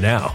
now.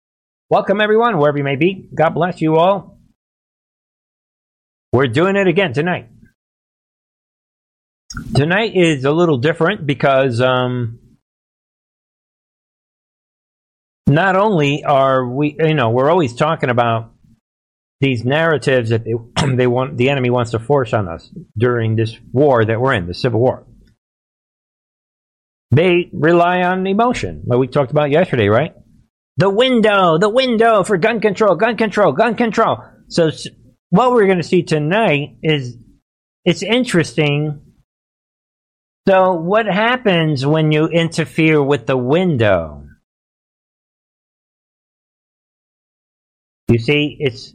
Welcome, everyone, wherever you may be. God bless you all. We're doing it again tonight. Tonight is a little different because um, not only are we, you know, we're always talking about these narratives that they, they want, the enemy wants to force on us during this war that we're in, the civil war. They rely on emotion, like we talked about yesterday, right? The window, the window for gun control, gun control, gun control. So, what we're going to see tonight is it's interesting. So, what happens when you interfere with the window? You see, it's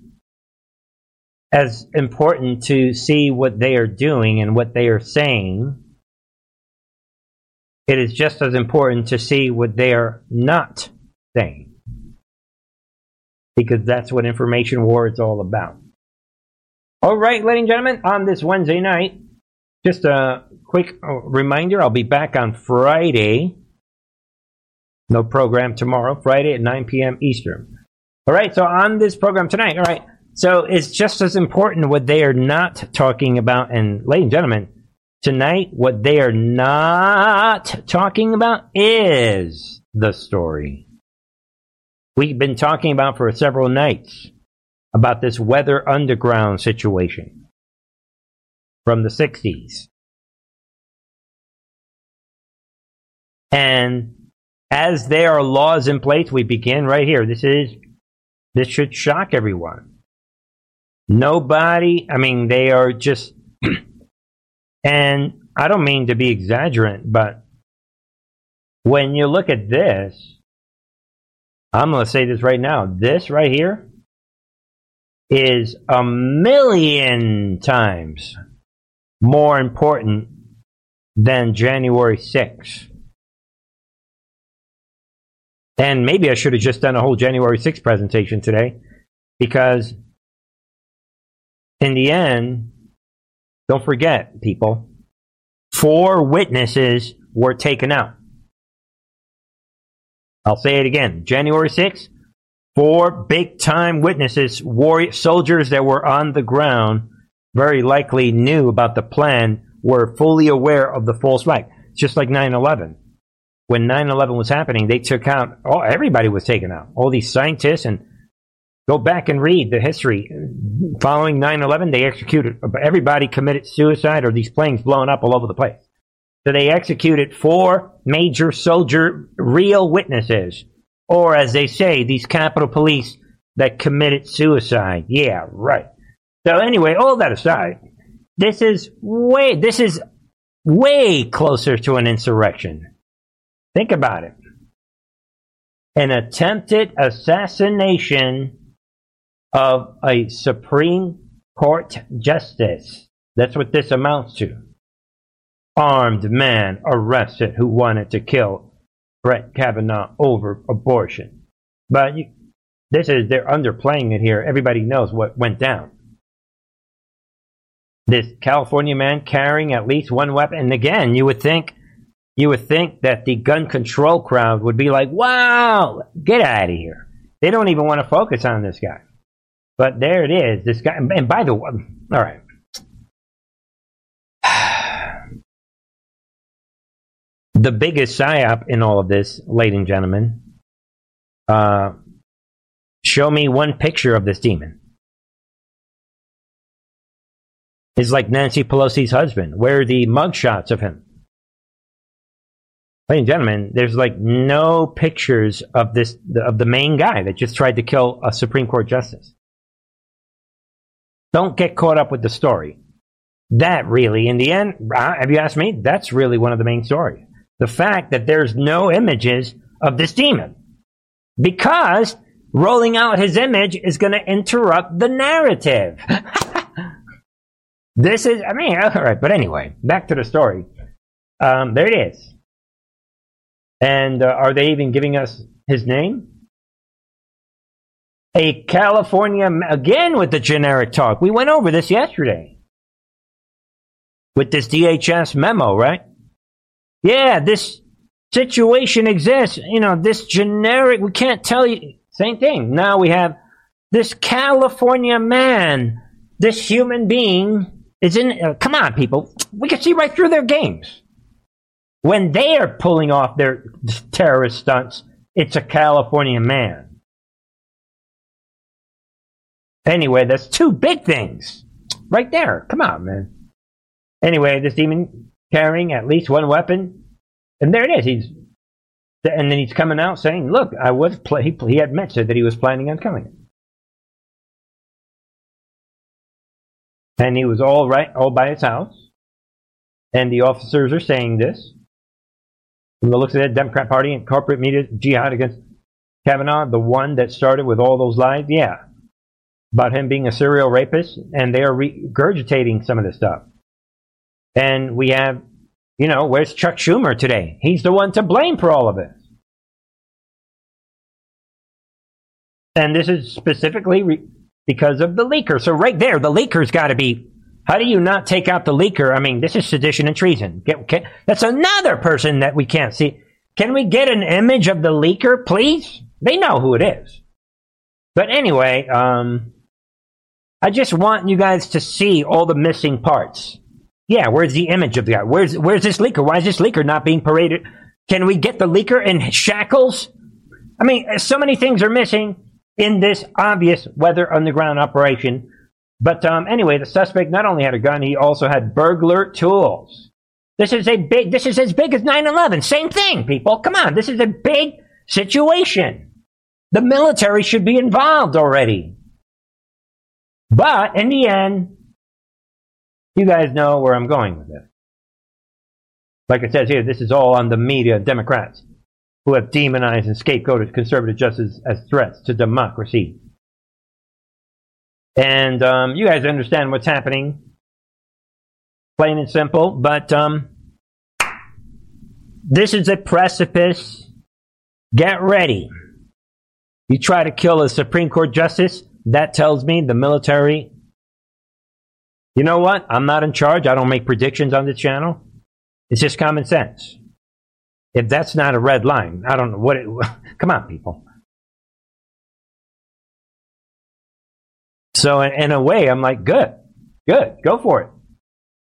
as important to see what they are doing and what they are saying. It is just as important to see what they are not saying. Because that's what information war is all about. All right, ladies and gentlemen, on this Wednesday night, just a quick reminder I'll be back on Friday. No program tomorrow, Friday at 9 p.m. Eastern. All right, so on this program tonight, all right, so it's just as important what they are not talking about. And, ladies and gentlemen, tonight, what they are not talking about is the story. We've been talking about for several nights about this weather underground situation from the 60s. And as there are laws in place, we begin right here. This is this should shock everyone. Nobody, I mean, they are just, and I don't mean to be exaggerant, but when you look at this, I'm going to say this right now. This right here is a million times more important than January 6th. And maybe I should have just done a whole January 6th presentation today because in the end, don't forget, people, four witnesses were taken out. I'll say it again. January 6th, four big time witnesses, warrior soldiers that were on the ground, very likely knew about the plan, were fully aware of the false flag. Just like 9 11 when 9-11 was happening, they took out, oh, everybody was taken out. All these scientists and go back and read the history. Following 9-11, they executed, everybody committed suicide or these planes blown up all over the place. So they executed four major soldier real witnesses, or as they say, these Capitol Police that committed suicide. Yeah, right. So anyway, all that aside, this is way, this is way closer to an insurrection Think about it. An attempted assassination of a Supreme Court justice. That's what this amounts to. Armed man arrested who wanted to kill Brett Kavanaugh over abortion. But you, this is, they're underplaying it here. Everybody knows what went down. This California man carrying at least one weapon. And again, you would think you would think that the gun control crowd would be like, wow, get out of here. They don't even want to focus on this guy. But there it is. This guy, and by the way, all right. The biggest psyop in all of this, ladies and gentlemen, uh, show me one picture of this demon. It's like Nancy Pelosi's husband. Where are the mugshots of him? ladies and gentlemen, there's like no pictures of this of the main guy that just tried to kill a Supreme Court justice. Don't get caught up with the story. That really, in the end, uh, have you asked me? That's really one of the main stories. The fact that there's no images of this demon. Because rolling out his image is going to interrupt the narrative. this is, I mean, all right, but anyway, back to the story. Um, there it is. And uh, are they even giving us his name? A California, again with the generic talk. We went over this yesterday. With this DHS memo, right? Yeah, this situation exists. You know, this generic, we can't tell you, same thing. Now we have this California man, this human being is in, uh, come on, people. We can see right through their games. When they are pulling off their terrorist stunts, it's a California man. Anyway, that's two big things right there. Come on, man. Anyway, this demon carrying at least one weapon, and there it is. He's and then he's coming out saying, "Look, I was play." He admits that he was planning on killing and he was all right, all by his house. And the officers are saying this. From the looks of it, Democrat Party and corporate media jihad against Kavanaugh, the one that started with all those lies, yeah, about him being a serial rapist, and they are regurgitating some of this stuff. And we have, you know, where's Chuck Schumer today? He's the one to blame for all of this. And this is specifically re- because of the leaker. So right there, the leaker's got to be. How do you not take out the leaker? I mean, this is sedition and treason. Get, can, that's another person that we can't see. Can we get an image of the leaker, please? They know who it is. But anyway, um, I just want you guys to see all the missing parts. Yeah, where's the image of the guy? Where's where's this leaker? Why is this leaker not being paraded? Can we get the leaker in shackles? I mean, so many things are missing in this obvious weather underground operation. But um, anyway, the suspect not only had a gun, he also had burglar tools. This is a big. This is as big as 9/11. Same thing, people. Come on, this is a big situation. The military should be involved already. But in the end, you guys know where I'm going with this. Like it says here, this is all on the media, Democrats who have demonized and scapegoated conservative justice as threats to democracy. And um, you guys understand what's happening, plain and simple. But um, this is a precipice. Get ready. You try to kill a Supreme Court justice, that tells me the military. You know what? I'm not in charge. I don't make predictions on this channel. It's just common sense. If that's not a red line, I don't know what it. Come on, people. So in, a way, I'm like, good, good, go for it.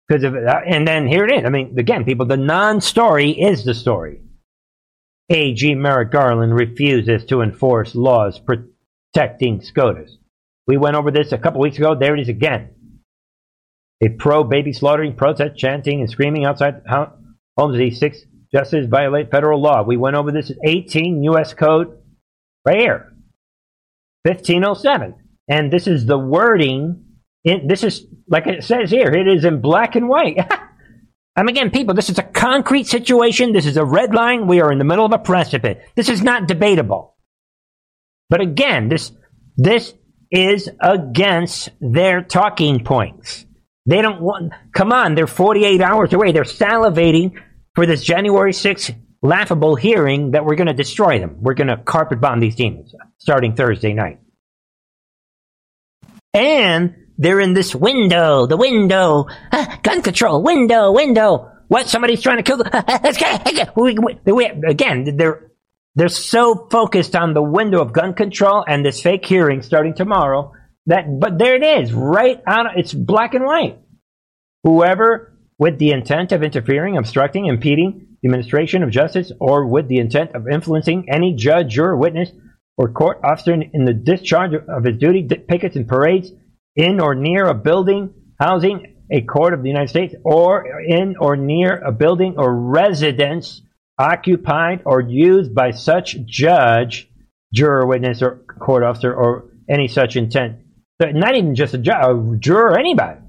Because of uh, and then here it is. I mean, again, people, the non-story is the story. AG Merrick Garland refuses to enforce laws protecting SCOTUS. We went over this a couple weeks ago. There it is again. A pro-baby slaughtering protest, chanting and screaming outside homes of these six justices violate federal law. We went over this 18 U.S. Code right here, 1507. And this is the wording. In, this is, like it says here, it is in black and white. I'm again, people, this is a concrete situation. This is a red line. We are in the middle of a precipice. This is not debatable. But again, this, this is against their talking points. They don't want, come on, they're 48 hours away. They're salivating for this January 6th laughable hearing that we're going to destroy them. We're going to carpet bomb these demons starting Thursday night. And they're in this window, the window, ah, gun control, window, window. What? Somebody's trying to kill the. we, we, we, again, they're they're so focused on the window of gun control and this fake hearing starting tomorrow that. But there it is, right on. It's black and white. Whoever with the intent of interfering, obstructing, impeding the administration of justice, or with the intent of influencing any judge, juror, witness, or court officer in the discharge of his duty, pickets and parades in or near a building housing a court of the United States, or in or near a building or residence occupied or used by such judge, juror, witness, or court officer, or any such intent. Not even just a, judge, a juror, anybody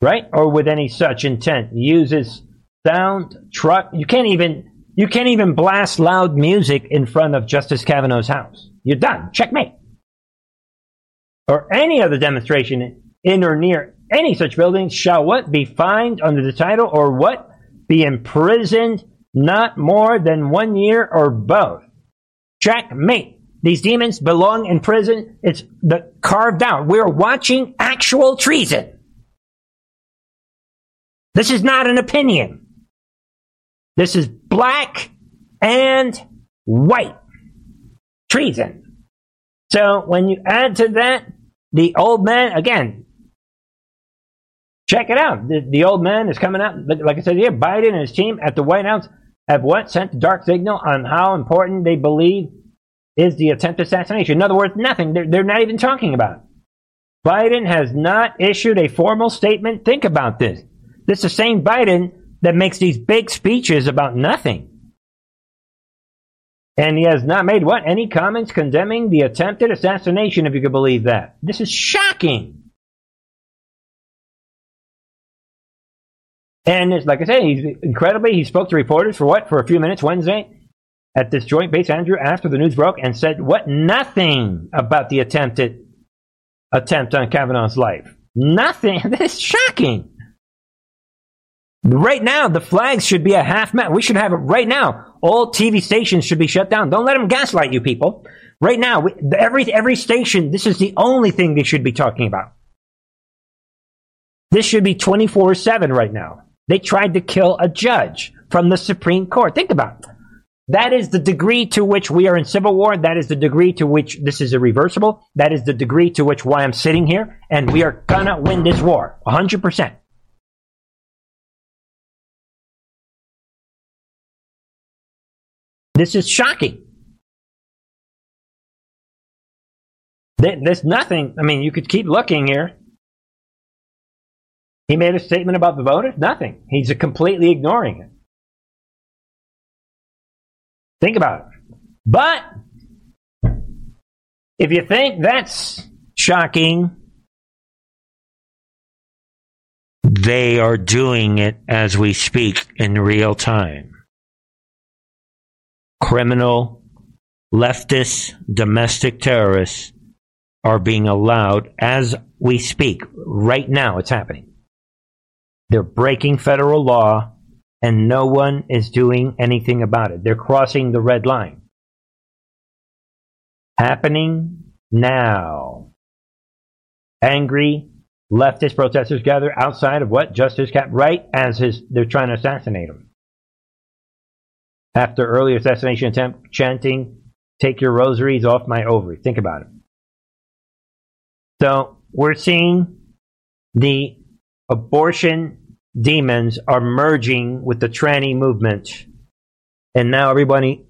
right? Or with any such intent. Uses sound, truck. You can't even You can't even blast loud music in front of Justice Kavanaugh's house. You're done. Checkmate. Or any other demonstration in or near any such building shall what be fined under the title or what be imprisoned not more than one year or both. Checkmate. These demons belong in prison. It's the carved out. We're watching actual treason. This is not an opinion. This is black and white treason. So when you add to that the old man, again, check it out. The, the old man is coming out, like I said here, Biden and his team at the White House have what? Sent a dark signal on how important they believe is the attempted assassination. In other words, nothing. They're, they're not even talking about it. Biden has not issued a formal statement. Think about this. This is the same Biden that makes these big speeches about nothing. And he has not made what? Any comments condemning the attempted assassination, if you could believe that. This is shocking. And it's, like I say, he's incredibly, he spoke to reporters for what? For a few minutes Wednesday at this joint base, Andrew, after the news broke and said what? Nothing about the attempted attempt on Kavanaugh's life. Nothing. This is shocking. Right now, the flags should be a half mast. We should have it right now. All TV stations should be shut down. Don't let them gaslight you people. Right now, every every station. This is the only thing they should be talking about. This should be twenty four seven right now. They tried to kill a judge from the Supreme Court. Think about it. That is the degree to which we are in civil war. That is the degree to which this is irreversible. That is the degree to which why I'm sitting here. And we are gonna win this war. 100%. This is shocking. There's nothing. I mean, you could keep looking here. He made a statement about the voters. Nothing. He's completely ignoring it. Think about it. But if you think that's shocking, they are doing it as we speak in real time criminal, leftist, domestic terrorists are being allowed as we speak. Right now, it's happening. They're breaking federal law, and no one is doing anything about it. They're crossing the red line. Happening now. Angry leftist protesters gather outside of what Justice Cap right as his they're trying to assassinate him after early assassination attempt, chanting, Take your rosaries off my ovary. Think about it. So we're seeing the abortion demons are merging with the tranny movement. And now everybody,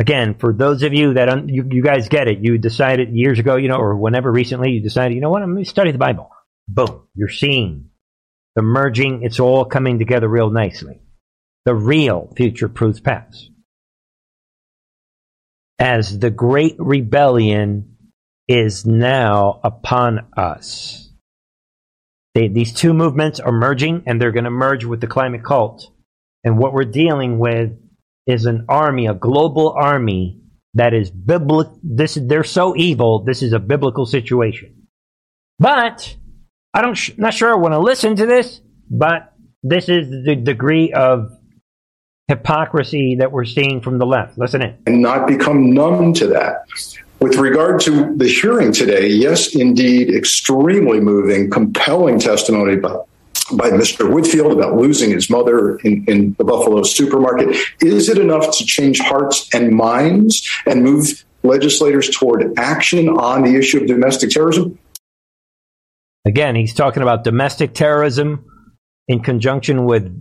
again, for those of you that un, you, you guys get it, you decided years ago, you know, or whenever recently, you decided, you know what, I'm going to study the Bible. Boom, you're seeing the merging. It's all coming together real nicely the real future proves past. As the great rebellion is now upon us. They, these two movements are merging and they're going to merge with the climate cult. And what we're dealing with is an army, a global army that is biblical. This they're so evil. This is a biblical situation. But I don't, sh- not sure I want to listen to this. But this is the degree of hypocrisy that we're seeing from the left. Listen in. And not become numb to that. With regard to the hearing today, yes, indeed, extremely moving, compelling testimony by, by Mr. Whitfield about losing his mother in, in the Buffalo supermarket. Is it enough to change hearts and minds and move legislators toward action on the issue of domestic terrorism? Again, he's talking about domestic terrorism in conjunction with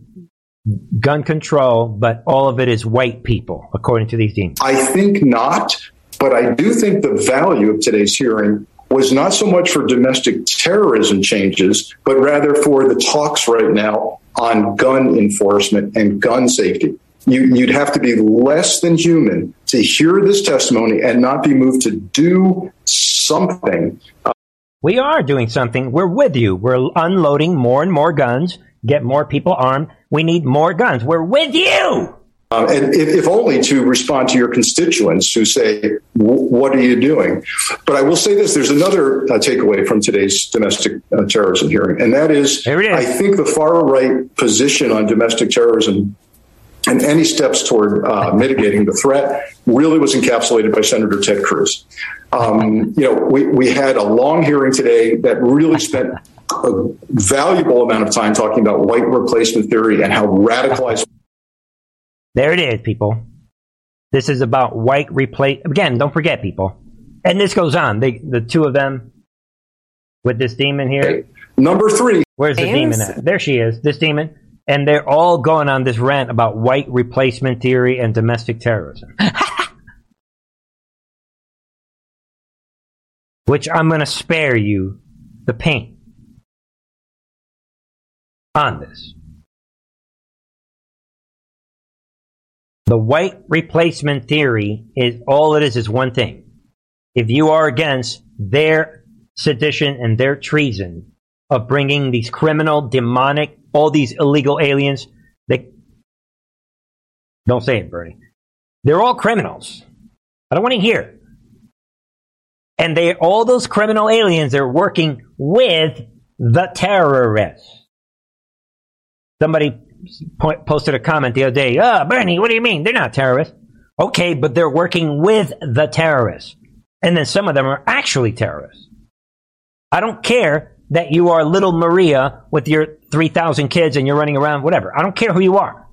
gun control, but all of it is white people, according to these demons? I think not, but I do think the value of today's hearing was not so much for domestic terrorism changes, but rather for the talks right now on gun enforcement and gun safety. You, would have to be less than human to hear this testimony and not be moved to do something. We are doing something. We're with you. We're unloading more and more guns, get more people armed we need more guns. We're with you. Um, and if, if, only to respond to your constituents who say, "What are you doing?" But I will say this: there's another uh, takeaway from today's domestic uh, terrorism hearing, and that is, is, I think the far right position on domestic terrorism and any steps toward uh, mitigating the threat really was encapsulated by Senator Ted Cruz. Um, you know, we, we had a long hearing today that really spent a valuable amount of time talking about white replacement theory and how radicalized there it is, people. This is about white replace. Again, don't forget, people. And this goes on. They, the two of them with this demon here. Number three. Where's the demon at? There she is. This demon. And they're all going on this rant about white replacement theory and domestic terrorism. Which I'm going to spare you the pain on this. The white replacement theory is all it is is one thing. If you are against their sedition and their treason of bringing these criminal, demonic, all these illegal aliens, they don't say it, Bernie. They're all criminals. I don't want to hear. And they, all those criminal aliens they're working with the terrorists. Somebody posted a comment the other day. Oh, Bernie, what do you mean? They're not terrorists. Okay, but they're working with the terrorists. And then some of them are actually terrorists. I don't care that you are little Maria with your 3,000 kids and you're running around, whatever. I don't care who you are.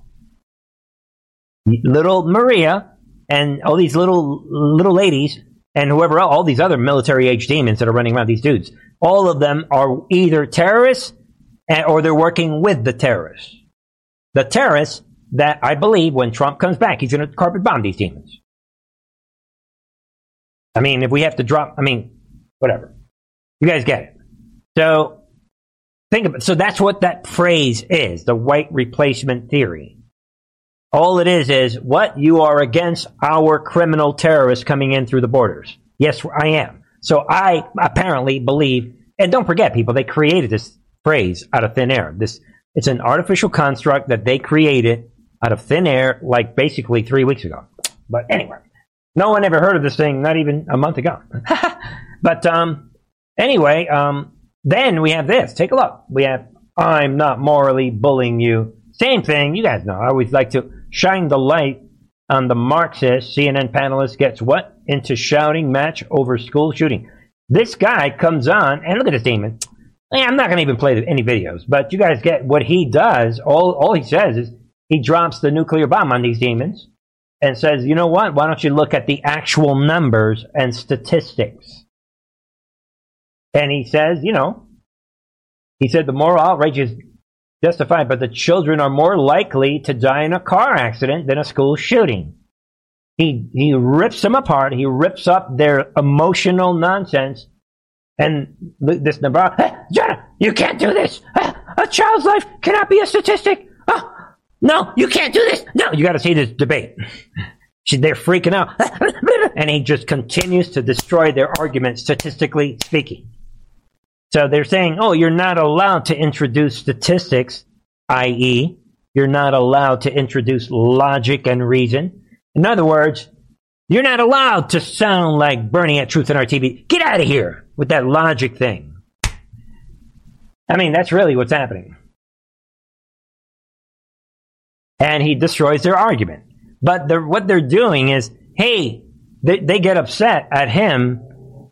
Little Maria and all these little, little ladies and whoever else, all these other military age demons that are running around, these dudes, all of them are either terrorists or they're working with the terrorists the terrorists that I believe when Trump comes back, he's going to carpet bomb these demons. I mean, if we have to drop, I mean, whatever. You guys get it. So think about so that's what that phrase is, the white replacement theory. All it is is what you are against our criminal terrorists coming in through the borders. Yes, I am. So I apparently believe, and don't forget, people, they created this phrase out of thin air. This it's an artificial construct that they created out of thin air, like basically three weeks ago. But anyway, no one ever heard of this thing, not even a month ago. but um, anyway, um, then we have this. Take a look. We have I'm not morally bullying you. Same thing. You guys know. I always like to shine the light on the Marxist CNN panelist gets what? Into shouting match over school shooting. This guy comes on, and look at this demon. I'm not going to even play any videos, but you guys get what he does. All, all he says is he drops the nuclear bomb on these demons and says, you know what? Why don't you look at the actual numbers and statistics? And he says, you know, he said the moral outrage is justified, but the children are more likely to die in a car accident than a school shooting. He, he rips them apart. He rips up their emotional nonsense and this Nebraska, hey, Jenna, you can't do this. A child's life cannot be a statistic. Oh, no, you can't do this. No, you got to see this debate. They're freaking out. and he just continues to destroy their argument, statistically speaking. So they're saying, oh, you're not allowed to introduce statistics, i.e., you're not allowed to introduce logic and reason. In other words, you're not allowed to sound like Bernie at Truth and Art TV. Get out of here with that logic thing. I mean, that's really what's happening. And he destroys their argument. But what they're doing is, hey, they, they get upset at him.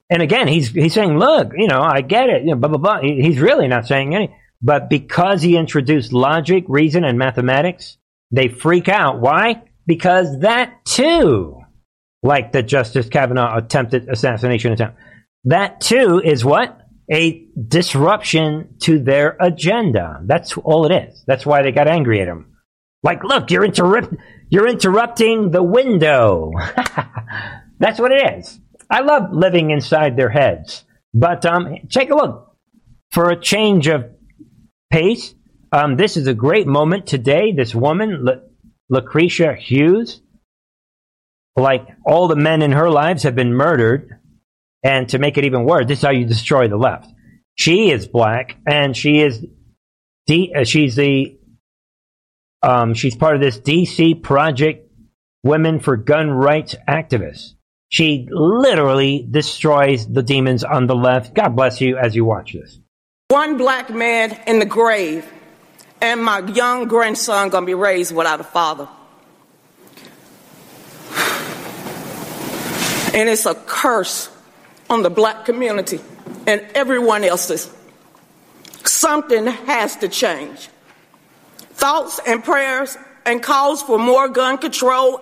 And again, he's, he's saying, look, you know, I get it, you know, blah, blah, blah. He's really not saying anything. But because he introduced logic, reason, and mathematics, they freak out. Why? Because that too like the Justice Kavanaugh attempted assassination attempt. That too is what? A disruption to their agenda. That's all it is. That's why they got angry at him. Like, look, you're interrupt, you're interrupting the window. That's what it is. I love living inside their heads. But um, take a look. For a change of pace, um, this is a great moment today. This woman, Lucretia Hughes, like all the men in her lives have been murdered. And to make it even worse, this is how you destroy the left. She is black, and she is de- uh, she's the Um, she's part of this DC Project Women for Gun Rights activists. She literally destroys the demons on the left. God bless you as you watch this. One black man in the grave, and my young grandson gonna be raised without a father. And it's a curse on the black community and everyone else's. Something has to change. Thoughts and prayers and calls for more gun control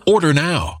Order now.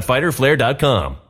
www.fighterflare.com.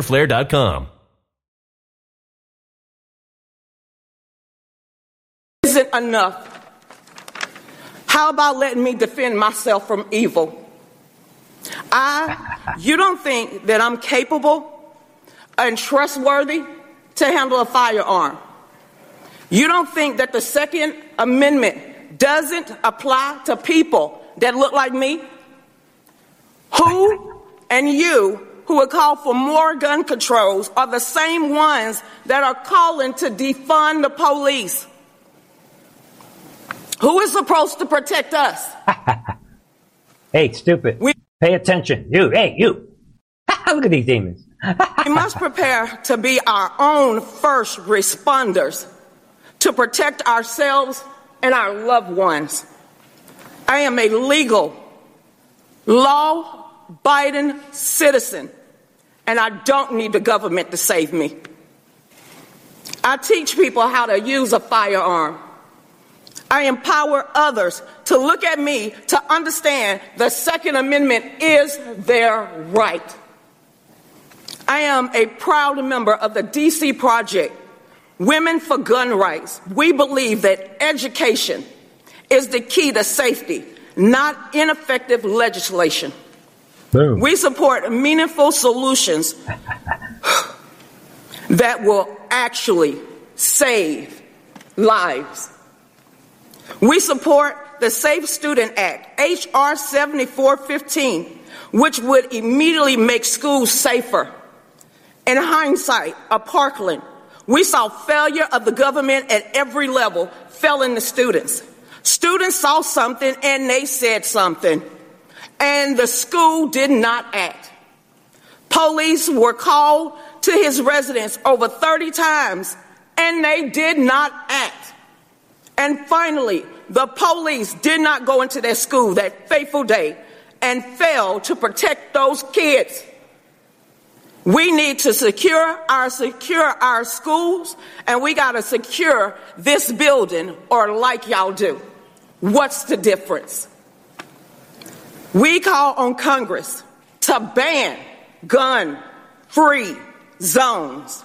fighterflare.com. Isn't enough. How about letting me defend myself from evil? I, you don't think that I'm capable and trustworthy to handle a firearm? You don't think that the Second Amendment doesn't apply to people that look like me? Who and you who would call for more gun controls are the same ones that are calling to defund the police. Who is supposed to protect us? hey, stupid. We- Pay attention. You, hey, you. Look at these demons. we must prepare to be our own first responders to protect ourselves and our loved ones. I am a legal, law abiding citizen and I don't need the government to save me. I teach people how to use a firearm. I empower others to look at me to understand the Second Amendment is their right. I am a proud member of the DC Project Women for Gun Rights, we believe that education is the key to safety, not ineffective legislation. Boom. We support meaningful solutions that will actually save lives. We support the Safe Student Act, H.R. 7415, which would immediately make schools safer. In hindsight, of Parkland, we saw failure of the government at every level failing the students. Students saw something and they said something, and the school did not act. Police were called to his residence over 30 times and they did not act. And finally, the police did not go into their school that fateful day and failed to protect those kids. We need to secure our secure our schools and we got to secure this building or like y'all do. What's the difference? We call on Congress to ban gun free zones.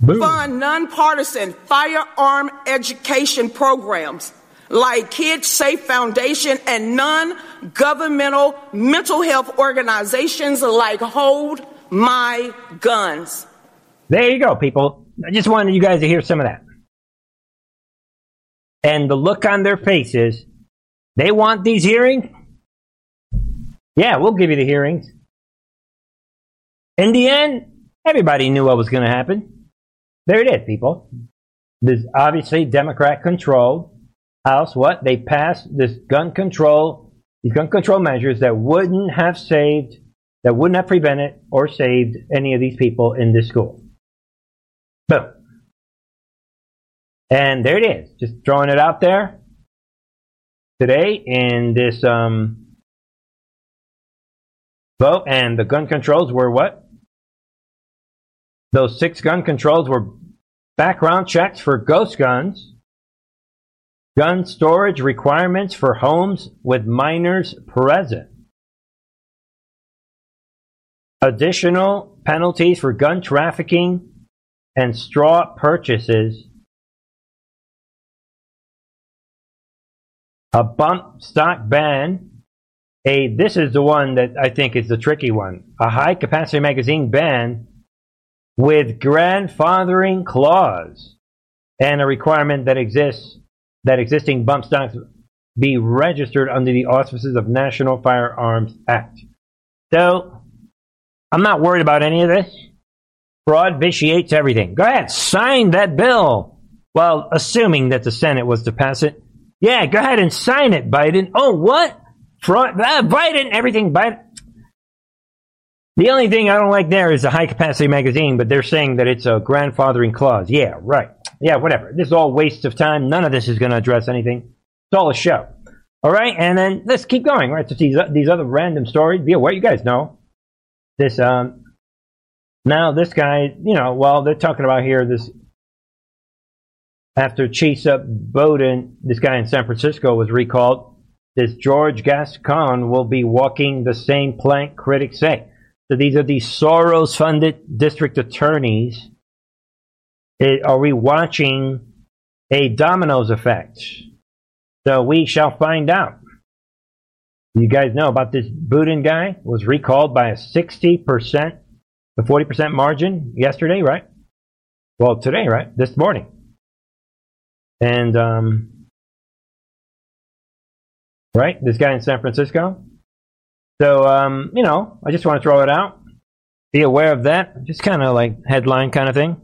Boom. Fund nonpartisan firearm education programs like Kids Safe Foundation and non governmental mental health organizations like Hold My Guns. There you go, people. I just wanted you guys to hear some of that. And the look on their faces, they want these hearings? Yeah, we'll give you the hearings. In the end, everybody knew what was going to happen. There it is, people. This obviously Democrat controlled House. What? They passed this gun control, these gun control measures that wouldn't have saved, that wouldn't have prevented or saved any of these people in this school. Boom. And there it is. Just throwing it out there today in this um, vote. And the gun controls were what? Those six gun controls were background checks for ghost guns, gun storage requirements for homes with minors present, additional penalties for gun trafficking and straw purchases, a bump stock ban. A this is the one that I think is the tricky one. A high capacity magazine ban with grandfathering clause and a requirement that exists that existing bump stocks be registered under the auspices of National Firearms Act. So, I'm not worried about any of this. Fraud vitiates everything. Go ahead, sign that bill. Well, assuming that the Senate was to pass it. Yeah, go ahead and sign it, Biden. Oh, what? Fraud? Ah, Biden, everything Biden. The only thing I don't like there is the high capacity magazine, but they're saying that it's a grandfathering clause. Yeah, right. Yeah, whatever. This is all waste of time. None of this is going to address anything. It's all a show. All right, and then let's keep going. Right, so these these other random stories. Be aware, you guys know this. Um, now this guy, you know, well, they're talking about here this after Chesa Boudin, this guy in San Francisco was recalled. This George Gascon will be walking the same plank, critics say. So these are the Soros funded district attorneys. It, are we watching a dominoes effect? So we shall find out. You guys know about this Boudin guy was recalled by a 60% to 40% margin yesterday, right? Well, today, right? This morning. And, um, right? This guy in San Francisco. So, um, you know, I just want to throw it out. Be aware of that. Just kind of like headline kind of thing.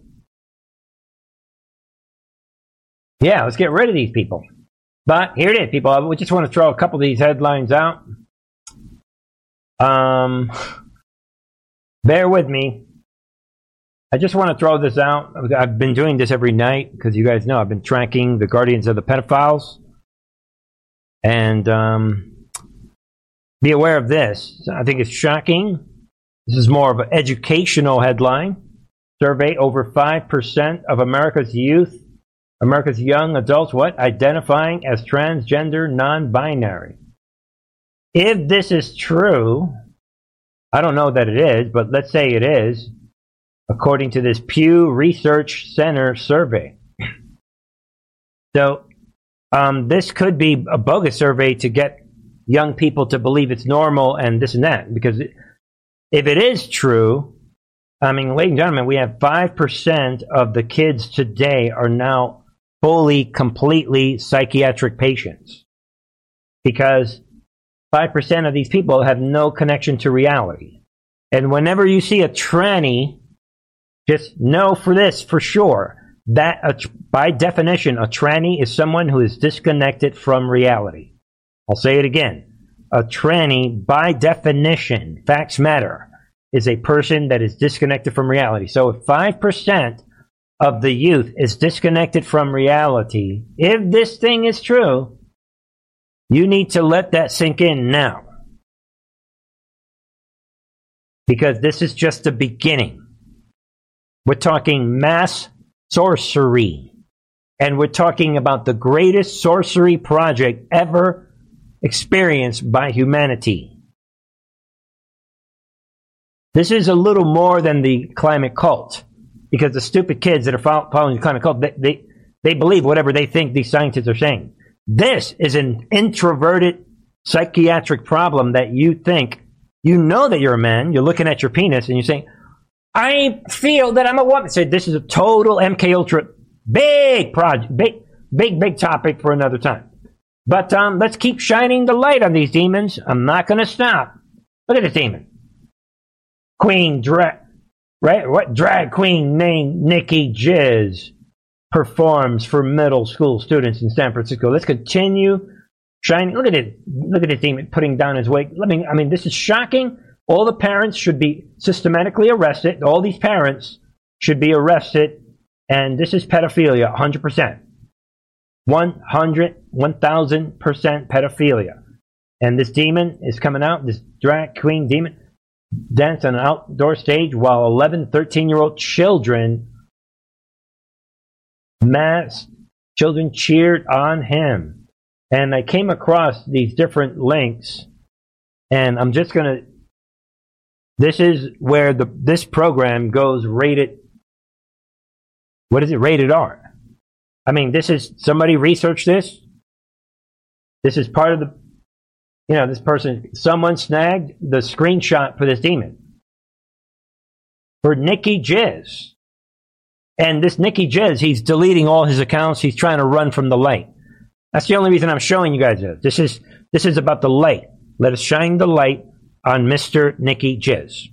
Yeah, let's get rid of these people. But here it is, people. We just want to throw a couple of these headlines out. Um, bear with me. I just want to throw this out. I've been doing this every night because you guys know I've been tracking the Guardians of the Pedophiles. And um, be aware of this. I think it's shocking. This is more of an educational headline. Survey over 5% of America's youth, America's young adults, what? Identifying as transgender, non binary. If this is true, I don't know that it is, but let's say it is. according to this Pew Research Center survey. So, um, this could be a bogus survey to get young people to believe it's normal and this and that. Because if it is true, I mean, ladies and gentlemen, we have 5% of the kids today are now fully, completely psychiatric patients. Because 5% of these people have no connection to reality. And whenever you see a tranny, just know for this for sure that uh, by definition, a tranny is someone who is disconnected from reality. I'll say it again. A tranny, by definition, facts matter, is a person that is disconnected from reality. So if 5% of the youth is disconnected from reality, if this thing is true, you need to let that sink in now. Because this is just the beginning. We're talking mass sorcery. And we're talking about the greatest sorcery project ever experienced by humanity. This is a little more than the climate cult. Because the stupid kids that are following the climate cult, they, they, they believe whatever they think these scientists are saying. This is an introverted psychiatric problem that you think, you know that you're a man, you're looking at your penis and you're saying, I feel that I'm a woman. So this is a total MK Ultra big project, big, big, big topic for another time. But um, let's keep shining the light on these demons. I'm not going to stop. Look at this demon. Queen drag, right? What drag queen named Nikki Jizz performs for middle school students in San Francisco. Let's continue shining. Look at it. Look at this demon putting down his weight. Let me, I mean, this is shocking. All the parents should be systematically arrested. All these parents should be arrested. And this is pedophilia, 100%. 100, 1000% pedophilia. And this demon is coming out, this drag queen demon, dance on an outdoor stage while 11, 13 year old children, mass children cheered on him. And I came across these different links, and I'm just going to this is where the this program goes rated. What is it rated R? I mean, this is somebody researched this. This is part of the, you know, this person. Someone snagged the screenshot for this demon for Nikki Jizz. And this Nikki Jizz, he's deleting all his accounts. He's trying to run from the light. That's the only reason I'm showing you guys this. This is this is about the light. Let us shine the light on Mr. Nicky Jizz.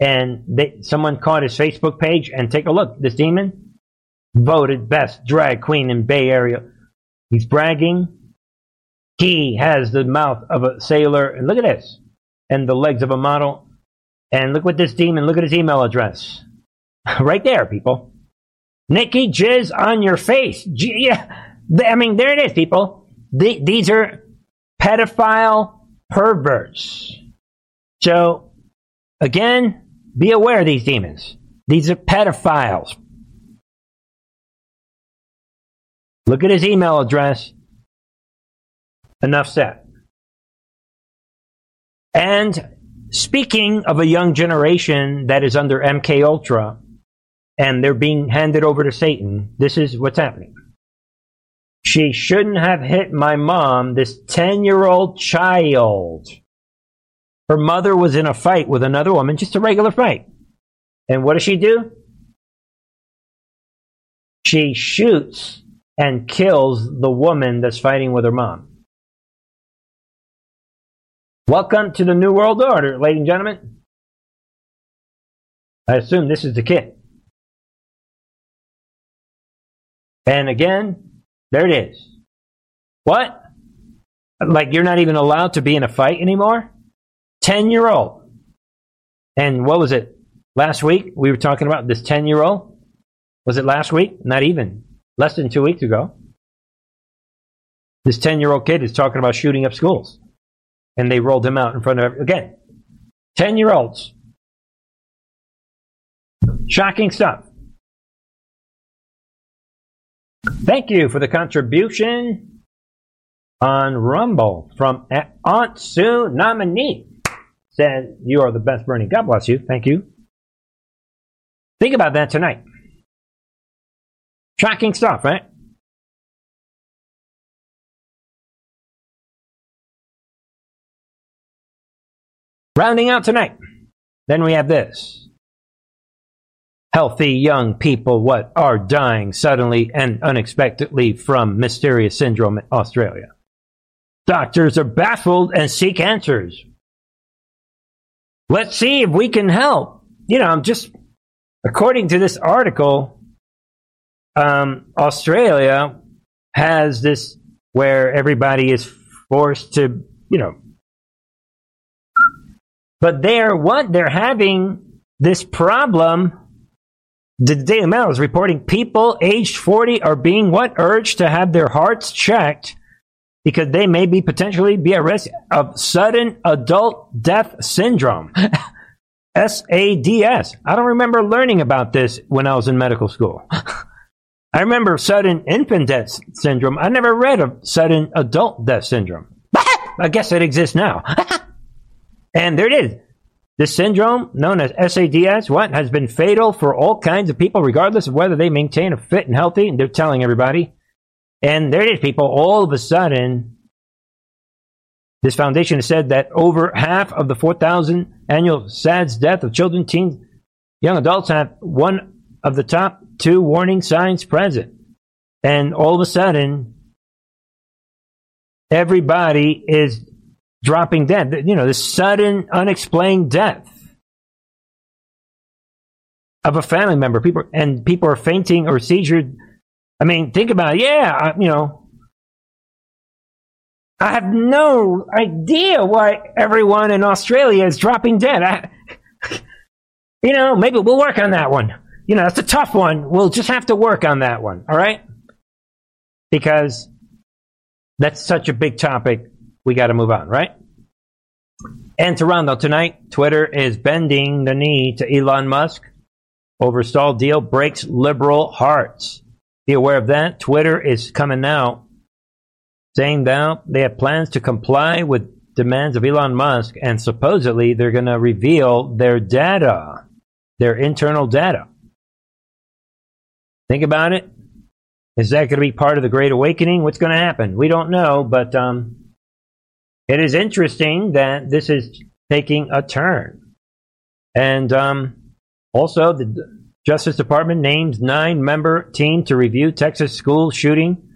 And they, someone caught his Facebook page and take a look. This demon voted best drag queen in Bay Area. He's bragging. He has the mouth of a sailor. And look at this. And the legs of a model. And look what this demon, look at his email address. right there, people. Nikki Jizz on your face. G- yeah. I mean, there it is, people. The, these are pedophile perverts. So, again, be aware of these demons. These are pedophiles. Look at his email address. Enough said. And speaking of a young generation that is under MK Ultra and they're being handed over to Satan, this is what's happening. She shouldn't have hit my mom, this 10 year old child. Her mother was in a fight with another woman, just a regular fight. And what does she do? She shoots and kills the woman that's fighting with her mom. Welcome to the New World Order, ladies and gentlemen. I assume this is the kid. And again, there it is. What? Like you're not even allowed to be in a fight anymore? 10 year old. And what was it? Last week, we were talking about this 10 year old. Was it last week? Not even. Less than two weeks ago. This 10 year old kid is talking about shooting up schools. And they rolled him out in front of, again, 10 year olds. Shocking stuff. Thank you for the contribution on Rumble from Aunt Sue Nominee said, You are the best Bernie. God bless you. Thank you. Think about that tonight. Shocking stuff, right? Rounding out tonight, then we have this. Healthy young people, what, are dying suddenly and unexpectedly from mysterious syndrome in Australia. Doctors are baffled and seek answers. Let's see if we can help. You know, I'm just, according to this article, um, Australia has this where everybody is forced to, you know, but they're what? They're having this problem. The Daily Mail is reporting people aged 40 are being what? Urged to have their hearts checked because they may be potentially be at risk of sudden adult death syndrome. SADS. I don't remember learning about this when I was in medical school. I remember sudden infant death syndrome. I never read of sudden adult death syndrome. I guess it exists now. And there it is. This syndrome, known as SADS, what has been fatal for all kinds of people, regardless of whether they maintain a fit and healthy. And they're telling everybody. And there it is, people. All of a sudden, this foundation has said that over half of the 4,000 annual SADS death of children, teens, young adults have one of the top two warning signs present. And all of a sudden, everybody is dropping dead. You know, this sudden, unexplained death of a family member. People and people are fainting or seizured. I mean, think about it. Yeah, you know, I have no idea why everyone in Australia is dropping dead. I, you know, maybe we'll work on that one. You know, it's a tough one. We'll just have to work on that one. All right, because that's such a big topic we got to move on, right? And to round out tonight, Twitter is bending the knee to Elon Musk over stalled deal breaks liberal hearts. Be aware of that. Twitter is coming out saying that they have plans to comply with demands of Elon Musk, and supposedly they're going to reveal their data, their internal data. Think about it. Is that going to be part of the Great Awakening? What's going to happen? We don't know, but um, it is interesting that this is taking a turn. And um, also, the Justice Department names nine member team to review Texas school shooting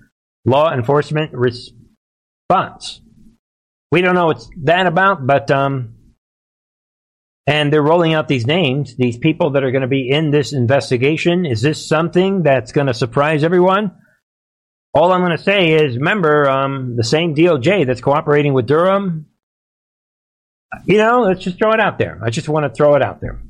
law enforcement response. We don't know what's that about, but um, and they're rolling out these names, these people that are going to be in this investigation. Is this something that's going to surprise everyone? All I'm going to say is, remember, um, the same DOJ that's cooperating with Durham. You know, let's just throw it out there. I just want to throw it out there.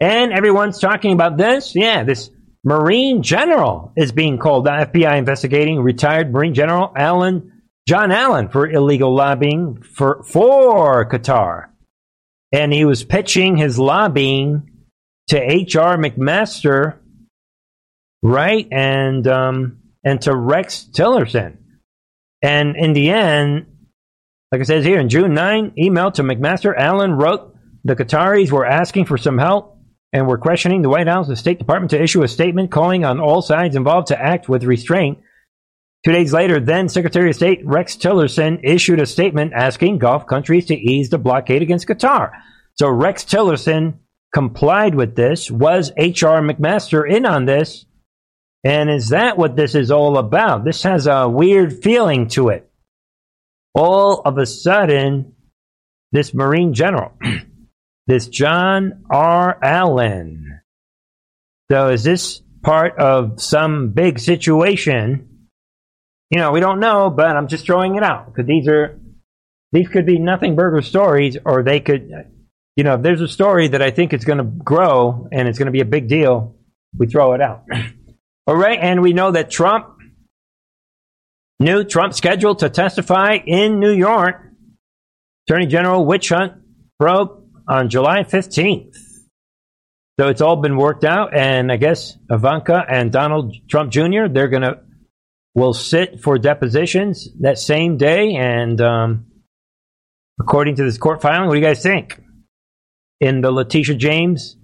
And everyone's talking about this. Yeah, this Marine General is being called. The FBI investigating retired Marine General Allen John Allen for illegal lobbying for for Qatar, and he was pitching his lobbying to H.R. McMaster, right? And um, and to Rex Tillerson. And in the end, like it says here, in June 9, email to McMaster, Allen wrote the Qataris were asking for some help and were questioning the White House and State Department to issue a statement calling on all sides involved to act with restraint. Two days later, then Secretary of State Rex Tillerson issued a statement asking Gulf countries to ease the blockade against Qatar. So Rex Tillerson complied with this. Was H.R. McMaster in on this? And is that what this is all about? This has a weird feeling to it. All of a sudden, this Marine general, this John R. Allen. So is this part of some big situation? You know, we don't know, but I'm just throwing it out because these are these could be nothing burger stories, or they could, you know, if there's a story that I think is going to grow and it's going to be a big deal, we throw it out. All right, and we know that Trump, new Trump scheduled to testify in New York. Attorney General witch hunt probe on July 15th. So it's all been worked out, and I guess Ivanka and Donald Trump Jr. they're gonna will sit for depositions that same day. And um, according to this court filing, what do you guys think? In the Letitia James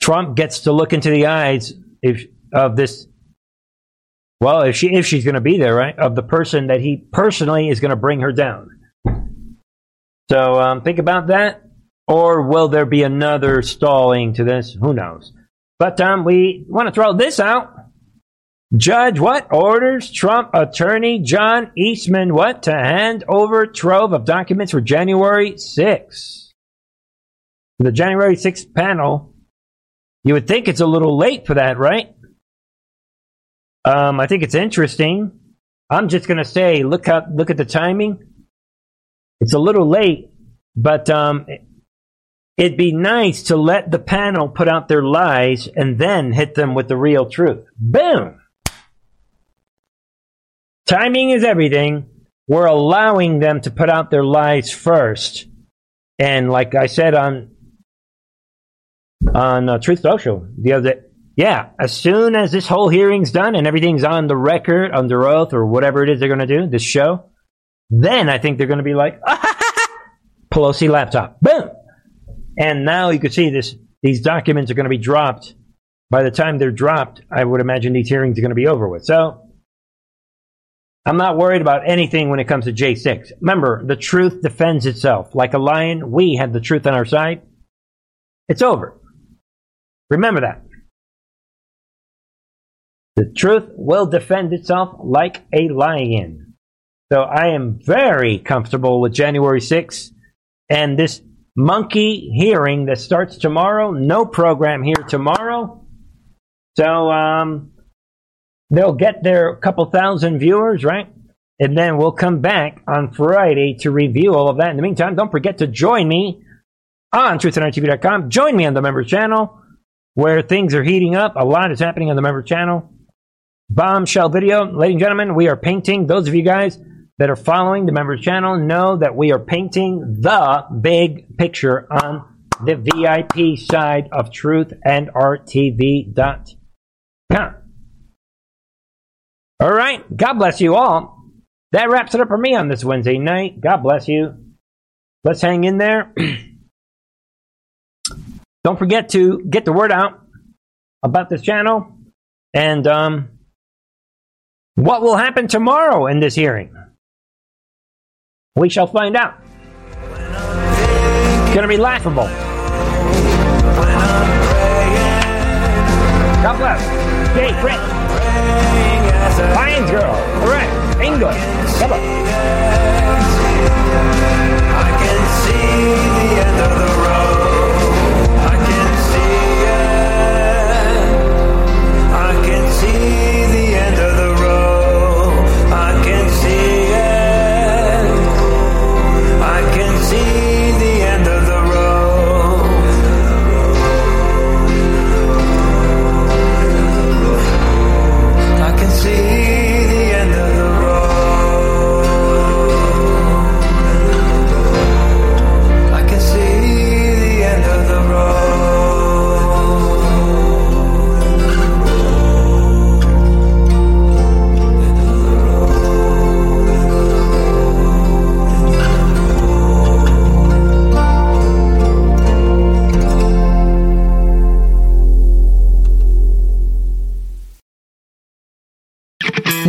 Trump gets to look into the eyes if, of this. Well, if she if she's going to be there, right, of the person that he personally is going to bring her down. So um, think about that. Or will there be another stalling to this? Who knows? But um, we want to throw this out. Judge what orders Trump attorney John Eastman what to hand over trove of documents for January 6th. The January 6th panel, you would think it's a little late for that, right? Um, I think it's interesting. I'm just going to say, look up, look at the timing. It's a little late, but um, it'd be nice to let the panel put out their lies and then hit them with the real truth. Boom. Timing is everything. We're allowing them to put out their lies first. And like I said on on uh, Truth Social the other day, yeah, as soon as this whole hearing's done and everything's on the record, under oath, or whatever it is they're going to do, this show, then I think they're going to be like, Pelosi laptop, boom. And now you can see this; these documents are going to be dropped. By the time they're dropped, I would imagine these hearings are going to be over with. So I'm not worried about anything when it comes to J6. Remember, the truth defends itself. Like a lion, we had the truth on our side. It's over. Remember that. The truth will defend itself like a lion. So I am very comfortable with January 6th and this monkey hearing that starts tomorrow. No program here tomorrow. So, um, they'll get their couple thousand viewers, right? And then we'll come back on Friday to review all of that. In the meantime, don't forget to join me on truthandarttv.com. Join me on the members channel where things are heating up. A lot is happening on the member channel. Bombshell video. Ladies and gentlemen, we are painting. Those of you guys that are following the members channel know that we are painting the big picture on the VIP side of truth and Art TV.com. All right. God bless you all. That wraps it up for me on this Wednesday night. God bless you. Let's hang in there. Don't forget to get the word out about this channel and um, what will happen tomorrow in this hearing. We shall find out. It's going to be laughable. God bless. Jay, Fritz. Lions girl. All right. England. Come on.